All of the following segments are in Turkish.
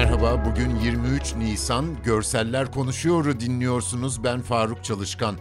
Merhaba, bugün 23 Nisan Görseller Konuşuyor'u dinliyorsunuz. Ben Faruk Çalışkan.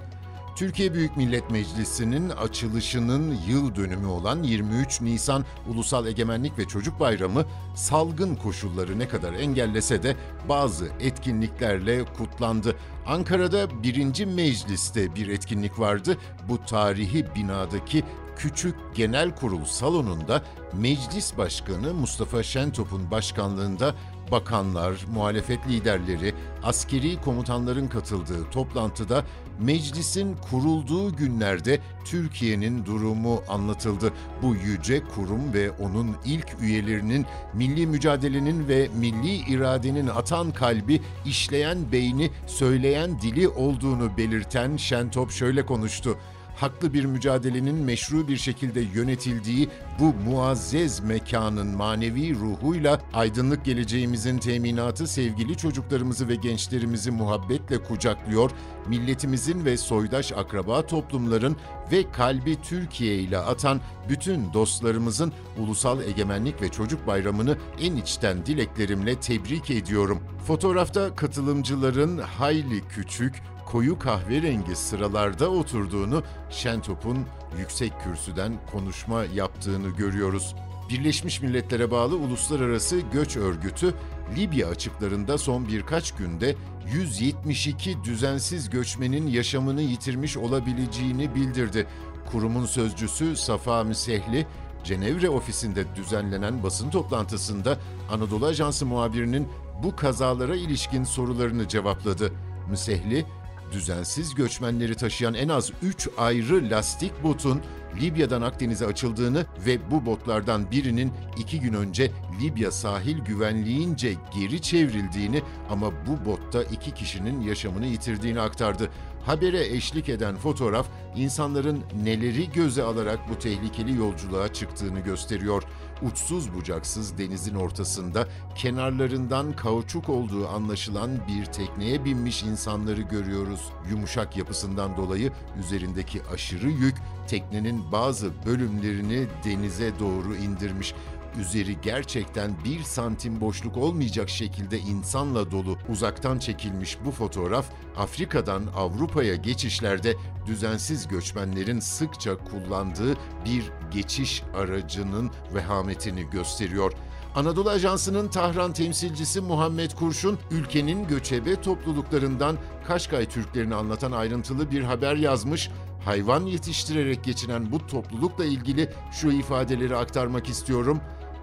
Türkiye Büyük Millet Meclisi'nin açılışının yıl dönümü olan 23 Nisan Ulusal Egemenlik ve Çocuk Bayramı salgın koşulları ne kadar engellese de bazı etkinliklerle kutlandı. Ankara'da birinci mecliste bir etkinlik vardı. Bu tarihi binadaki Küçük Genel Kurul salonunda Meclis Başkanı Mustafa Şentop'un başkanlığında bakanlar, muhalefet liderleri, askeri komutanların katıldığı toplantıda meclisin kurulduğu günlerde Türkiye'nin durumu anlatıldı. Bu yüce kurum ve onun ilk üyelerinin milli mücadelenin ve milli iradenin atan kalbi, işleyen beyni, söyleyen dili olduğunu belirten Şentop şöyle konuştu haklı bir mücadelenin meşru bir şekilde yönetildiği bu muazzez mekanın manevi ruhuyla aydınlık geleceğimizin teminatı sevgili çocuklarımızı ve gençlerimizi muhabbetle kucaklıyor, milletimizin ve soydaş akraba toplumların ve kalbi Türkiye ile atan bütün dostlarımızın Ulusal Egemenlik ve Çocuk Bayramı'nı en içten dileklerimle tebrik ediyorum. Fotoğrafta katılımcıların hayli küçük, koyu kahverengi sıralarda oturduğunu, Şentop'un yüksek kürsüden konuşma yaptığını görüyoruz. Birleşmiş Milletler'e bağlı Uluslararası Göç Örgütü, Libya açıklarında son birkaç günde 172 düzensiz göçmenin yaşamını yitirmiş olabileceğini bildirdi. Kurumun sözcüsü Safa Müsehli, Cenevre ofisinde düzenlenen basın toplantısında Anadolu Ajansı muhabirinin bu kazalara ilişkin sorularını cevapladı. Müsehli, düzensiz göçmenleri taşıyan en az 3 ayrı lastik botun Libya'dan Akdeniz'e açıldığını ve bu botlardan birinin iki gün önce Libya sahil güvenliğince geri çevrildiğini ama bu botta iki kişinin yaşamını yitirdiğini aktardı. Habere eşlik eden fotoğraf insanların neleri göze alarak bu tehlikeli yolculuğa çıktığını gösteriyor. Uçsuz bucaksız denizin ortasında kenarlarından kauçuk olduğu anlaşılan bir tekneye binmiş insanları görüyoruz. Yumuşak yapısından dolayı üzerindeki aşırı yük teknenin bazı bölümlerini denize doğru indirmiş üzeri gerçekten bir santim boşluk olmayacak şekilde insanla dolu uzaktan çekilmiş bu fotoğraf Afrika'dan Avrupa'ya geçişlerde düzensiz göçmenlerin sıkça kullandığı bir geçiş aracının vehametini gösteriyor. Anadolu Ajansı'nın Tahran temsilcisi Muhammed Kurşun, ülkenin göçebe topluluklarından Kaşkay Türklerini anlatan ayrıntılı bir haber yazmış, hayvan yetiştirerek geçinen bu toplulukla ilgili şu ifadeleri aktarmak istiyorum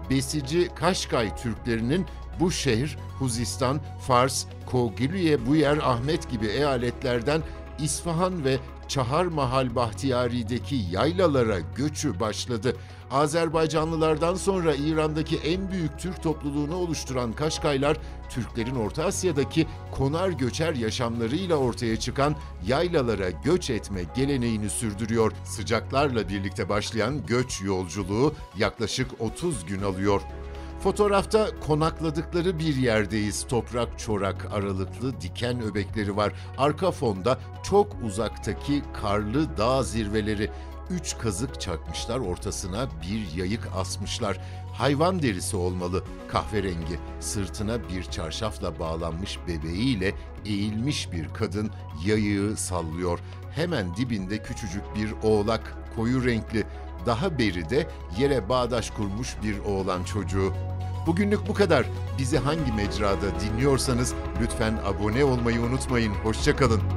besici Kaşkay Türklerinin bu şehir Huzistan, Fars, Kogilye, Buyer, Ahmet gibi eyaletlerden İsfahan ve Çahar Mahal Bahtiyari'deki yaylalara göçü başladı. Azerbaycanlılardan sonra İran'daki en büyük Türk topluluğunu oluşturan Kaşkaylar, Türklerin Orta Asya'daki konar göçer yaşamlarıyla ortaya çıkan yaylalara göç etme geleneğini sürdürüyor. Sıcaklarla birlikte başlayan göç yolculuğu yaklaşık 30 gün alıyor. Fotoğrafta konakladıkları bir yerdeyiz. Toprak çorak aralıklı diken öbekleri var. Arka fonda çok uzaktaki karlı dağ zirveleri. Üç kazık çakmışlar ortasına bir yayık asmışlar. Hayvan derisi olmalı, kahverengi. Sırtına bir çarşafla bağlanmış bebeğiyle eğilmiş bir kadın yayığı sallıyor. Hemen dibinde küçücük bir oğlak, koyu renkli. Daha beride yere bağdaş kurmuş bir oğlan çocuğu. Bugünlük bu kadar. Bizi hangi mecrada dinliyorsanız lütfen abone olmayı unutmayın. Hoşçakalın.